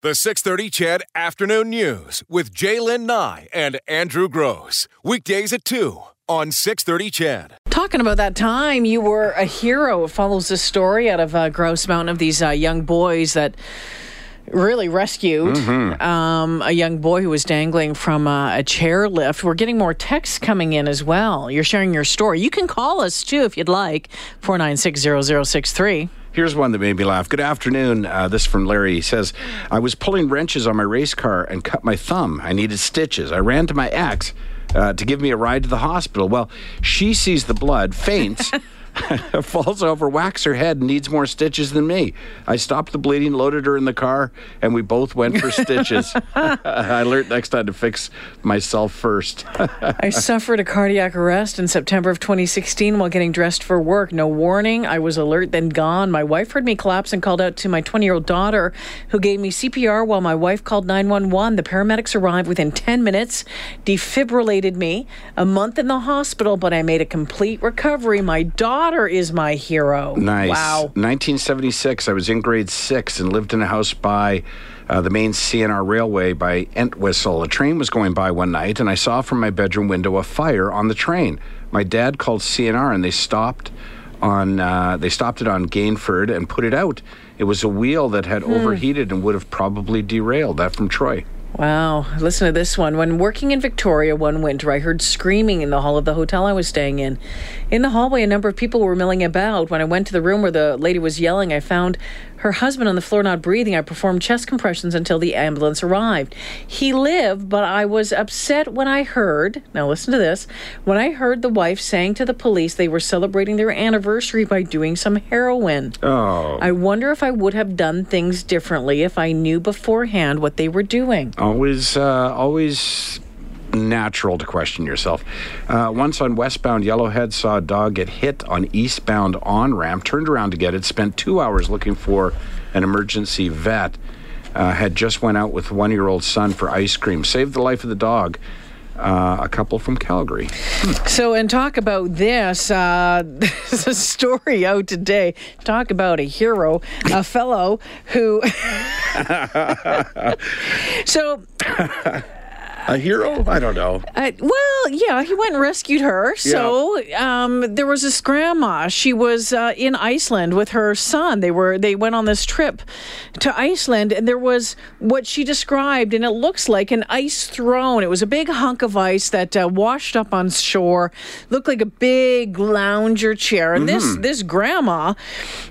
The 630 CHED Afternoon News with Jaylynn Nye and Andrew Grose. Weekdays at 2 on 630 CHED. Talking about that time you were a hero. It follows the story out of uh, Grouse Mountain of these uh, young boys that really rescued Mm-hmm. um, a young boy who was dangling from uh, a chairlift. We're getting more texts coming in as well. You're sharing your story. You can call us too if you'd like, 496 0063. Here's one that made me laugh. Good afternoon. Uh, this is from Larry. He says, I was pulling wrenches on my race car and cut my thumb. I needed stitches. I ran to my ex uh, to give me a ride to the hospital. Well, she sees the blood, faints. falls over, whacks her head, and needs more stitches than me. I stopped the bleeding, loaded her in the car, and we both went for stitches. I learned next time to fix myself first. I suffered a cardiac arrest in September of 2016 while getting dressed for work. No warning. I was alert, then gone. My wife heard me collapse and called out to my 20 year old daughter, who gave me CPR while my wife called 911. The paramedics arrived within 10 minutes, defibrillated me. A month in the hospital, but I made a complete recovery. My daughter is my hero. Nice. Wow. 1976, I was in grade six and lived in a house by uh, the main CNR railway by Entwistle. A train was going by one night, and I saw from my bedroom window a fire on the train. My dad called CNR, and they stopped on uh, they stopped it on Gainford and put it out. It was a wheel that had overheated and would have probably derailed. That from Troy. Wow. Listen to this one. When working in Victoria one winter, I heard screaming in the hall of the hotel I was staying in. In the hallway, a number of people were milling about. When I went to the room where the lady was yelling, I found her husband on the floor not breathing. I performed chest compressions until the ambulance arrived. He lived, but I was upset when I heard, now listen to this, when I heard the wife saying to the police they were celebrating their anniversary by doing some heroin. Oh. I wonder if I would have done things differently if I knew beforehand what they were doing. Always, uh, always natural to question yourself. Uh, once on westbound Yellowhead, saw a dog get hit on eastbound on ramp, turned around to get it, spent two hours looking for an emergency vet. Uh, had just went out with one year old son for ice cream. Saved the life of the dog. Uh, a couple from Calgary. So, and talk about this. Uh, there's a story out today. Talk about a hero, a fellow who. so, A hero? I don't know. uh, well, yeah, he went and rescued her. So, um, there was this grandma. She was uh, in Iceland with her son. They were they went on this trip to Iceland, and there was what she described, and it looks like an ice throne. It was a big hunk of ice that uh, washed up on shore, looked like a big lounger chair. And this this grandma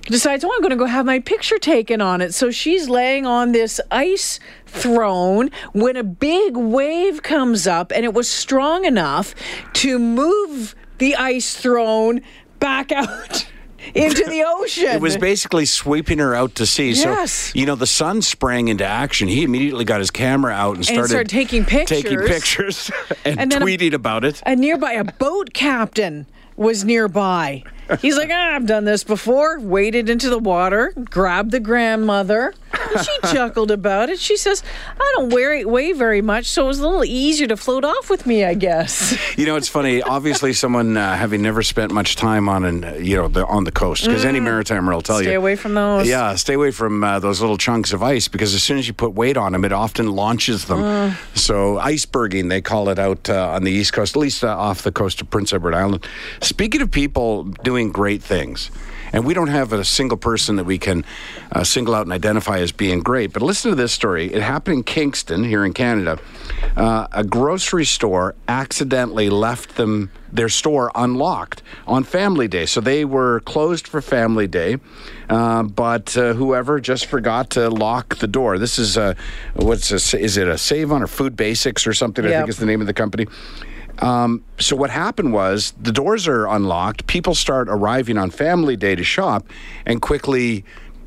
decides, oh, I'm going to go have my picture taken on it. So she's laying on this ice throne when a big wave comes up, and it was strong enough to move the ice throne back out. Into the ocean. It was basically sweeping her out to sea. Yes. So, you know, the son sprang into action. He immediately got his camera out and started, started taking pictures. taking pictures and, And then a- tweeting about it. a nearby a boat captain was nearby. He's like, ah, I've done this before. Waded into the water, grabbed the grandmother. And she chuckled about it. She says, I don't weigh, weigh very much, so it was a little easier to float off with me, I guess. You know, it's funny. Obviously, someone uh, having never spent much time on an, uh, you know, the, on the coast, because any maritimer will tell Mm. Stay you, away from those. Yeah, stay away from uh, those little chunks of ice because as soon as you put weight on them, it often launches them. Mm. So iceberging, they call it out uh, on the east coast, at least uh, off the coast of Prince Edward Island. Speaking of people doing great things. And we don't have a single person that we can uh, single out and identify as being great. But listen to this story. It happened in Kingston, here in Canada. Uh, a grocery store accidentally left them their store unlocked on Family Day. So they were closed for Family Day, uh, but uh, whoever just forgot to lock the door. This is uh, what's a, is it a Save On or Food Basics or something? I think is the name of the company. Um, so what happened was the doors are unlocked. People start arriving on Family Day to shop, and quickly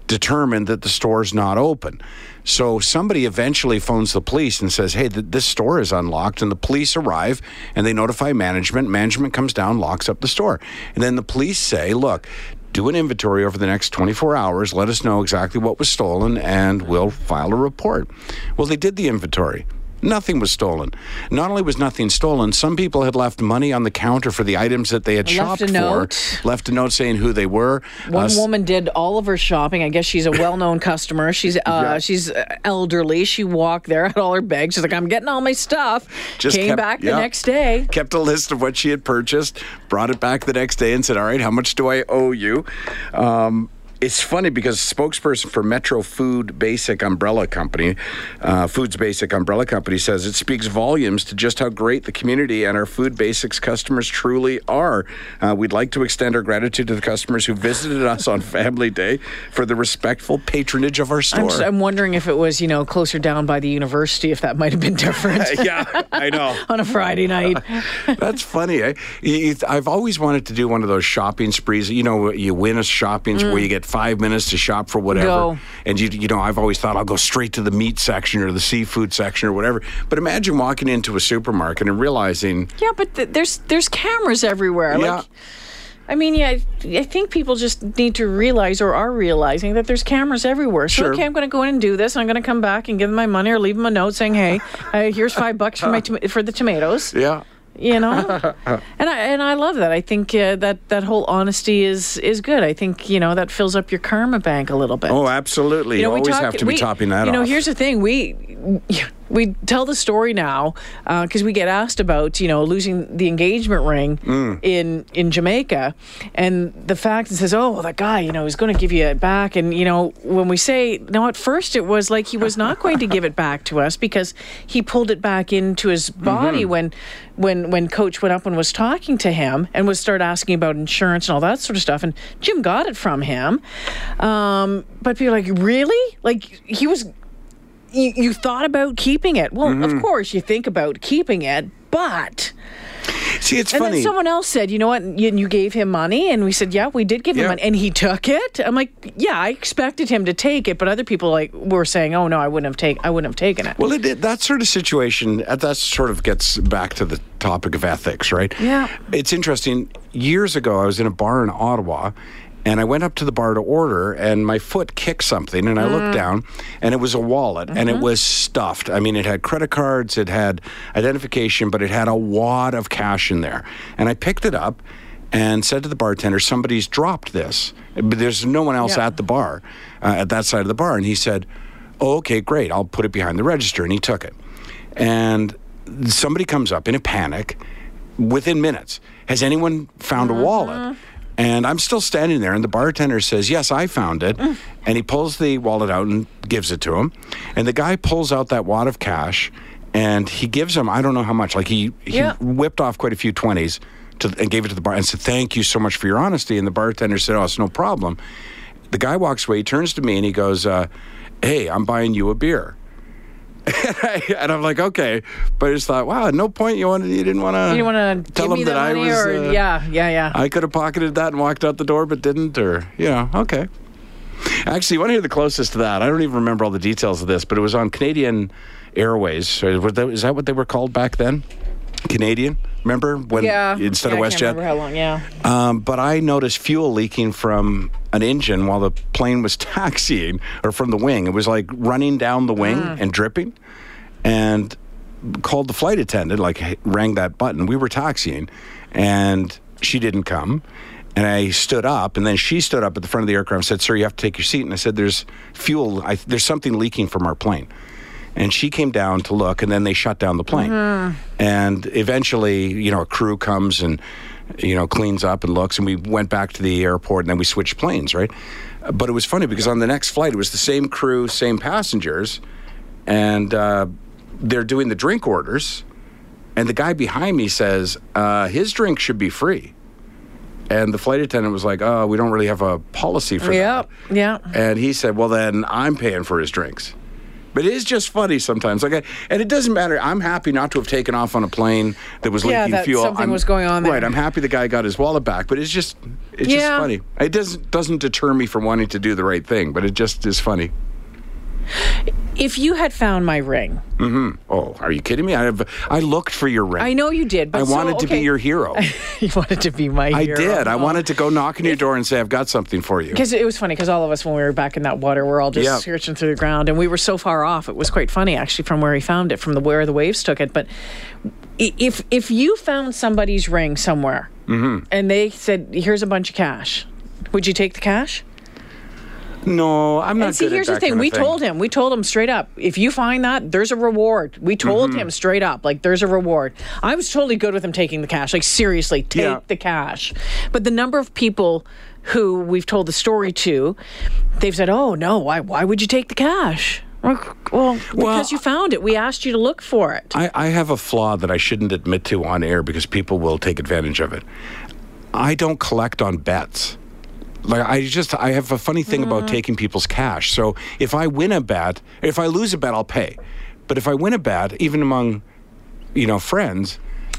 determine that the store's not open. So somebody eventually phones the police and says, "Hey, th- this store is unlocked." And the police arrive and they notify management. Management comes down, locks up the store, and then the police say, "Look." Do an inventory over the next 24 hours. Let us know exactly what was stolen, and we'll file a report. Well, they did the inventory Nothing was stolen. Not only was nothing stolen, some people had left money on the counter for the items that they had Left shopped for. note. Left a note saying who they were. One Uh, woman did all of her shopping. I guess she's a well-known customer. She's uh, Yeah. she's uh, elderly. She walked there, had all her bags. She's like, "I'm getting all my stuff." Just Came kept- back the next day. kept a list of what she had purchased, brought it back the next day, and said, "All right, how much do I owe you?" Um, it's funny because spokesperson for Metro Food Basic Umbrella Company, uh, Foods Basic Umbrella Company, says it speaks volumes to just how great the community and our Food Basics customers truly are. Uh, we'd like to extend our gratitude to the customers who visited us on Family Day for the respectful patronage of our I'm, store. I'm, wondering if it was, you know, closer down by the university, if that might have been different yeah, I know. on a Friday night. That's funny. Eh? I've always wanted to do one of those shopping sprees. You know, you win a shopping spree where you get five minutes to shop for whatever. Go. And you, you know, I've always thought I'll go straight to the meat section or the seafood section or whatever. But imagine walking into a supermarket and realizing, Yeah, but th- there's there's cameras everywhere. Yeah. Like, I mean, yeah, I- think people just need to realize or are realizing that there's cameras everywhere. So, Sure. okay, I'm going to go in and do this. I'm going to come back and give them my money or leave them a note saying, hey, uh, here's five bucks for my tom- for the tomatoes. yeah. You know, and I and I love that. I think uh, that that whole honesty is is good. I think you know that fills up your karma bank a little bit. Oh, absolutely. You, we always talk- have to be topping that You know, off. here's the thing: we we tell the story now because we get asked about you know losing the engagement ring Mm. in in Jamaica, and the fact that says, oh, well, that guy, you know, is going to give you it back, and you know, when we say no, at first it was like he was not going to give it back to us because he pulled it back into his body Mm-hmm. when when when Coach went up and was talking to him and was start asking about insurance and all that sort of stuff, and Jim got it from him, um, but people are like, really, like he was you, you thought about keeping it. Well, Mm-hmm. of course you think about keeping it, but See, it's and funny. then someone else said, you know what, you, you gave him money, and we said, yeah, we did give him money, and he took it. I'm like, yeah, I expected him to take it, but other people like were saying, oh no, I wouldn't have taken, I wouldn't have taken it. Well, it, it- that sort of situation, uh, that sort of gets back to the topic of ethics, right? Yeah. It's interesting. Years ago, I was in a bar in Ottawa, and I went up to the bar to order, and my foot kicked something, and I Mm. looked down, and it was a wallet, and Mm-hmm. it was stuffed. I mean, it had credit cards, it had identification, but it had a wad of cash in there. And I picked it up and said to the bartender, Somebody's dropped this. But there's no one else Yeah. at the bar, uh, at that side of the bar. And he said, Oh, okay, great. I'll put it behind the register. And he took it. And somebody comes up in a panic within minutes. Has anyone found a wallet? And I'm still standing there, and the bartender says, Yes, I found it. And he pulls the wallet out and gives it to him. And the guy pulls out that wad of cash and he gives him, I don't know how much, like he, he Yeah. whipped off quite a few 20s to, and gave it to the bar and said, Thank you so much for your honesty. And the bartender said, Oh, it's no problem. The guy walks away, he turns to me, and he goes, uh, Hey, I'm buying you a beer. and I'm like, okay, but I just thought, wow, at no point you wanted, you didn't want to, you want to tell them that I was, or uh, yeah, yeah, yeah. I could have pocketed that and walked out the door, but didn't, or you know, okay. Actually, you want to hear the closest to that? I don't even remember all the details of this, but it was on Canadian Airways. Or was that- Is that what they were called back then? Canadian. Remember when yeah, instead yeah, of WestJet? remember how long. Yeah, Um, but I noticed fuel leaking from an engine while the plane was taxiing, or from the wing. It was like running down the wing and dripping. And called the flight attendant, like rang that button. We were taxiing, and she didn't come. And I stood up, and then she stood up at the front of the aircraft and said, "Sir, you have to take your seat." And I said, "There's fuel. I, there's something leaking from our plane." And she came down to look, and then they shut down the plane. And eventually, you know, a crew comes and you know cleans up and looks, and we went back to the airport, and then we switched planes, right? But it was funny because on the next flight, it was the same crew, same passengers, and uh, they're doing the drink orders, and the guy behind me says uh, his drink should be free. And the flight attendant was like, "Oh, we don't really have a policy for yeah, that." yeah. And he said, "Well, then I'm paying for his drinks." But it is just funny sometimes. Like, I, and it doesn't matter. I'm happy not to have taken off on a plane that was Yeah, leaking that fuel. something I'm- was going on there. Right. I'm happy the guy got his wallet back. But it's just, it's just funny. It doesn't doesn't deter me from wanting to do the right thing. But it just is funny. If you had found my ring, Mm-hmm. Oh, are you kidding me? I have, I looked for your ring. I know you did, but I so, wanted to be your hero. you wanted to be my I hero. did. I wanted to go knock on your door and say, I've got something for you. Because it was funny, because all of us, when we were back in that water, we're all just Yeah. searching through the ground, and we were so far off. It was quite funny, actually, from where he found it, from the where the waves took it. But if if you found somebody's ring somewhere, Mm-hmm. and they said, "Here's a bunch of cash," would you take the cash? No, I'm not And see, here's the thing. kind of We thing. told him. We told him straight up. If you find that, there's a reward. We told Mm-hmm. him straight up, like there's a reward. I was totally good with him taking the cash. Like seriously, take Yeah. the cash. But the number of people who we've told the story to, they've said, "Oh no, why? Why would you take the cash?" Like, Well, because you found it. We asked you to look for it. I, I have a flaw that I shouldn't admit to on air because people will take advantage of it. I don't collect on bets. Like I just I have a funny thing about mm-hmm. taking people's cash. So if I win a bet, if I lose a bet, I'll pay. But if I win a bet, even among you know friends,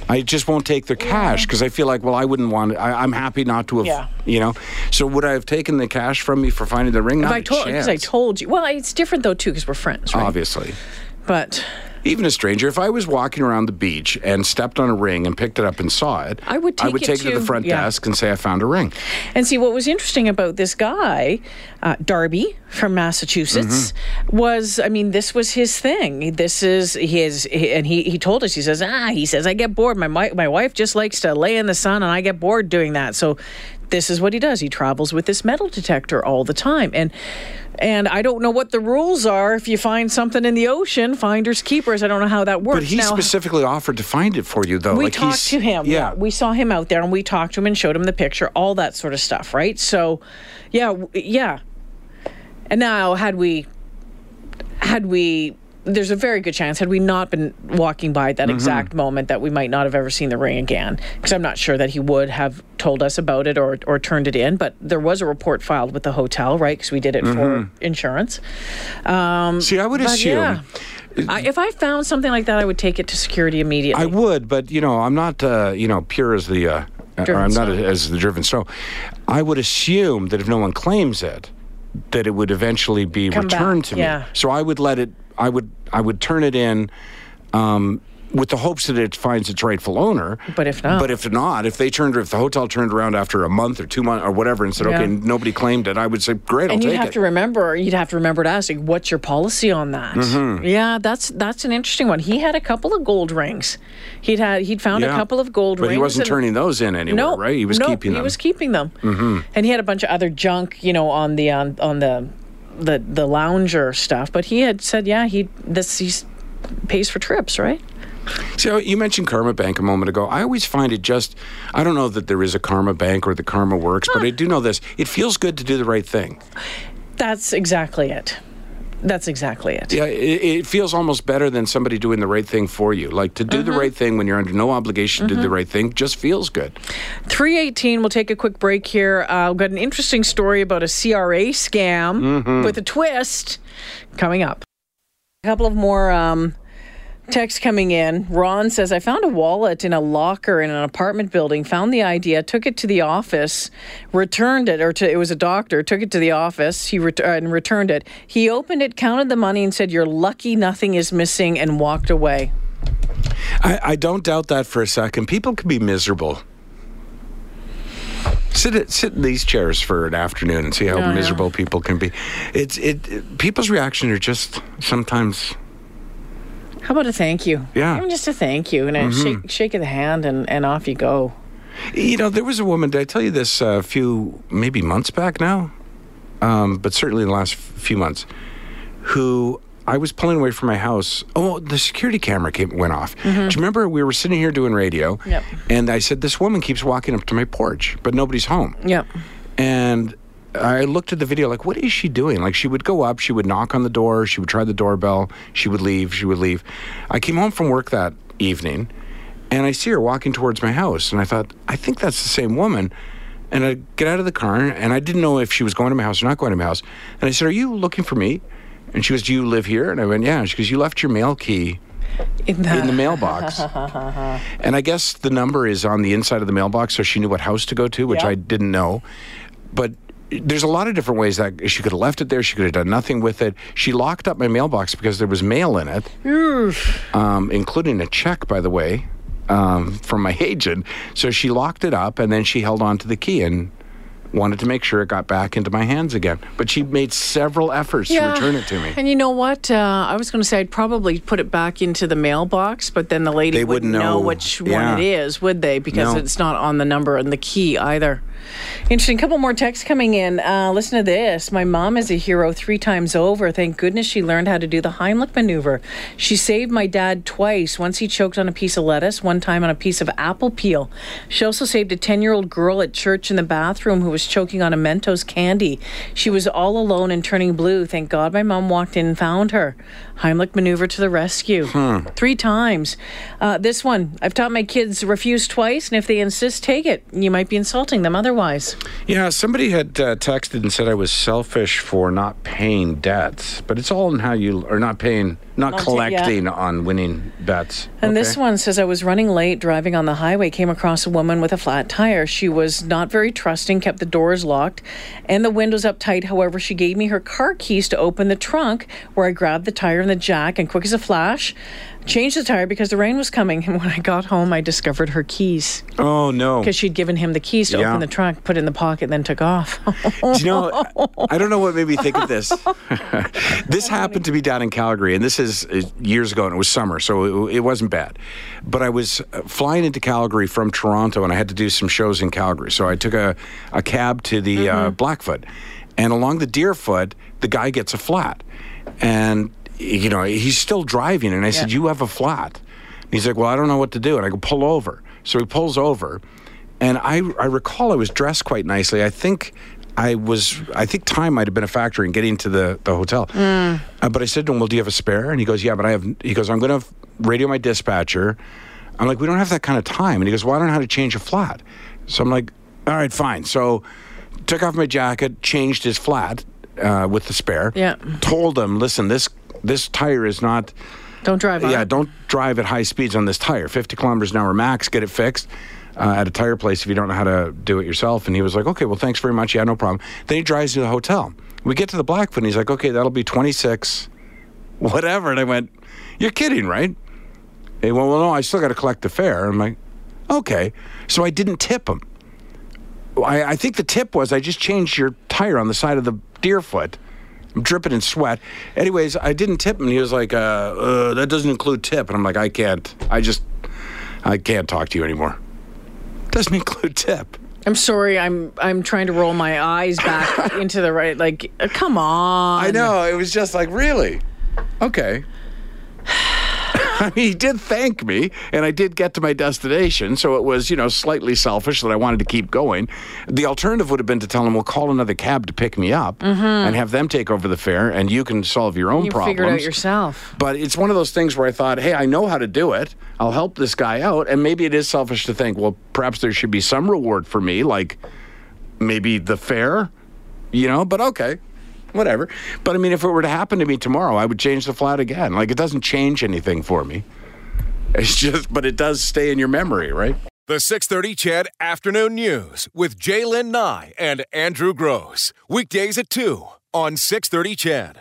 I just won't take their cash because I feel like well I wouldn't want it. I, I'm happy not to have Yeah. you know. So would I have taken the cash from me for finding the ring? If Not I a told, because I told you. Well, it's different though too, because we're friends, right? Obviously. But Even a stranger, if I was walking around the beach and stepped on a ring and picked it up and saw it, I would I take would it take it to to- the front yeah. desk and say I found a ring. And see, what was interesting about this guy, uh, Darby from Massachusetts, was I mean, this was his thing. This is his, and he he told us. He says, ah, he says, I get bored. My mi- my wife just likes to lay in the sun, and I get bored doing that. So, this is what he does. He travels with this metal detector all the time, and. And I don't know what the rules are. If you find something in the ocean, finders keepers. I don't know how that works. But he Now- specifically offered to find it for you, though. we like talked he's, to him. Yeah. we saw him out there, and we talked to him and showed him the picture, all that sort of stuff, right? So, yeah, yeah. And now, had we, had we, there's a very good chance had we not been walking by Mm-hmm. at that exact moment that we might not have ever seen the ring again. Because I'm not sure that he would have told us about it or or turned it in. But there was a report filed with the hotel, right? Because we did it Mm-hmm. for insurance. Um, See, I would assume. yeah. I, if I found something like that, I would take it to security immediately. I would, but you know, I'm not, uh, you know, pure as the, uh, or I'm not snow. as the driven snow. I would assume that if no one claims it, that it would eventually be Come returned back, to me. yeah. So I would let it. I would. I would turn it in. Um, with the hopes that it finds its rightful owner. But if not? But if not, if they turned, if the hotel turned around after a month or two months or whatever and said, Yeah. okay, nobody claimed it, I would say, great, I'll and you'd take have it. to remember you'd have to remember to ask like, what's your policy on that Mm-hmm. yeah that's that's an interesting one he had a couple of gold rings he'd had he'd found a couple of gold but rings But he wasn't turning those in anywhere, no right? He was no, keeping them. he was keeping them mm-hmm. and he had a bunch of other junk you know on the on, on the the the lounger stuff but he had said yeah he this he pays for trips right So you mentioned Karma Bank a moment ago. I always find it just, I don't know that there is a Karma Bank or the Karma works, but I do know this. It feels good to do the right thing. that's exactly it that's exactly it Yeah, it, it feels almost better than somebody doing the right thing for you. Like to do Mm-hmm. the right thing when you're under no obligation to do the right thing just feels good. 318, we'll take a quick break here. Uh, we've got an interesting story about a CRA scam Mm-hmm. with a twist coming up. A couple of more um, texts coming in. Ron says, I found a wallet in a locker in an apartment building, found the idea, took it to the office, returned it, or to, it was a doctor, took it to the office he ret- and returned it. He opened it, counted the money, and said, You're lucky nothing is missing, and walked away. I, I don't doubt that for a second. People can be miserable. Sit sit in these chairs for an afternoon and see how yeah. miserable people can be. It's it, it- people's reaction are just sometimes How about a thank you? Yeah. Even just a thank you and a mm-hmm. shake, shake of the hand, and, and off you go. You know, there was a woman. Did I tell you this a few, maybe months back now? Um, but certainly in the last few months, who I was pulling away from my house. Oh, the security camera came, went off. Mm-hmm. Do you remember we were sitting here doing radio? Yep. And I said, This woman keeps walking up to my porch, but nobody's home. Yep. And I looked at the video, like, what is she doing? Like, she would go up, she would knock on the door, she would try the doorbell, she would leave, she would leave. I came home from work that evening and I see her walking towards my house. And I thought, I think that's the same woman. And I get out of the car and I didn't know if she was going to my house or not going to my house. And I said, Are you looking for me? And she goes, Do you live here? And I went, Yeah. She goes, You left your mail key In the, in the mailbox. and I guess the number is on the inside of the mailbox, so she knew what house to go to, which Yeah. I didn't know. But there's a lot of different ways that she could have left it there. She could have done nothing with it. She locked up my mailbox because there was mail in it, um, including a check, by the way, um, from my agent. So she locked it up and then she held on to the key and wanted to make sure it got back into my hands again. But she made several efforts to return it to me. And you know what? Uh, I was going to say I'd probably put it back into the mailbox, but then the lady They wouldn't wouldn't know, know. which Yeah. one it is, would they? Because No. it's not on the number and the key either. Interesting. couple more texts coming in. Uh, listen to this. My mom is a hero three times over. Thank goodness she learned how to do the Heimlich maneuver. She saved my dad twice. Once he choked on a piece of lettuce, one time on a piece of apple peel. She also saved a 10 year old girl at church in the bathroom who was choking on a Mentos candy. She was all alone and turning blue. Thank God my mom walked in and found her. Heimlich maneuver to the rescue. Three times. Uh, this one, I've taught my kids refuse twice, and if they insist, take it. You might be insulting them otherwise. Yeah, somebody had uh, texted and said I was selfish for not paying debts, but it's all in how you are not paying, not collecting on winning bets. And this one says, I was running late driving on the highway, came across a woman with a flat tire. She was not very trusting, kept the doors locked and the windows up tight. However, she gave me her car keys to open the trunk, where I grabbed the tire and the jack, and quick as a flash, changed the tire because the rain was coming. And when I got home, I discovered her keys Oh no! because she'd given him the keys to Yeah. open the trunk, put it in the pocket, and then took off. Do you know, I don't know what made me think of this. this happened to me down in Calgary, and this is uh, years ago, and it was summer, so it, it wasn't bad. But I was uh, flying into Calgary from Toronto, and I had to do some shows in Calgary. So I took a, a cab to the uh, Blackfoot, and along the Deerfoot, the guy gets a flat. And, you know, he's still driving, and I said, You have a flat. And he's like, Well, I don't know what to do. And I go, Pull over. So he pulls over. And I, I recall I was dressed quite nicely. I think I was, I think time might have been a factor in getting to the, the hotel. Uh, but I said to him, Well, do you have a spare? And he goes, Yeah, but I have, he goes, I'm going to radio my dispatcher. I'm like, We don't have that kind of time. And he goes, Well, I don't know how to change a flat. So I'm like, All right, fine. So took off my jacket, changed his flat uh, with the spare. Yeah. Told him, Listen, this, this tire is not. Don't drive Yeah, it. don't drive at high speeds on this tire. 50 kilometers an hour max, get it fixed uh, at a tire place if you don't know how to do it yourself. And he was like, okay, well, thanks very much. Yeah, no problem. Then he drives to the hotel. We get to the Blackfoot and he's like, okay, that'll be 26, whatever. And I went, you're kidding, right? He went, well, no, I still got to collect the fare. I'm like, okay. So I didn't tip him. I, I think the tip was I just changed your tire on the side of the Deerfoot. I'm dripping in sweat. Anyways, I didn't tip him. He was like, uh, uh, "That doesn't include tip," and I'm like, "I can't. I just, I can't talk to you anymore. Doesn't include tip." I'm sorry. I'm I'm trying to roll my eyes back into the right. Like, uh, come on. I know. It was just like, really? Okay. I mean, he did thank me, and I did get to my destination. So it was, you know, slightly selfish that I wanted to keep going. The alternative would have been to tell him, "Well, call another cab to pick me up, mm-hmm. and have them take over the fare, and you can solve your own You problems." figured out yourself. But it's one of those things where I thought, hey, I know how to do it. I'll help this guy out. And maybe it is selfish to think, well, perhaps there should be some reward for me, like maybe the fare, you know, but okay, whatever. But I mean, if it were to happen to me tomorrow, I would change the flat again. Like it doesn't change anything for me. It's just, but it does stay in your memory, right? The 630 CHED Afternoon News with Jaylynn Nye and Andrew Grose. Weekdays at 2 on 630 CHED.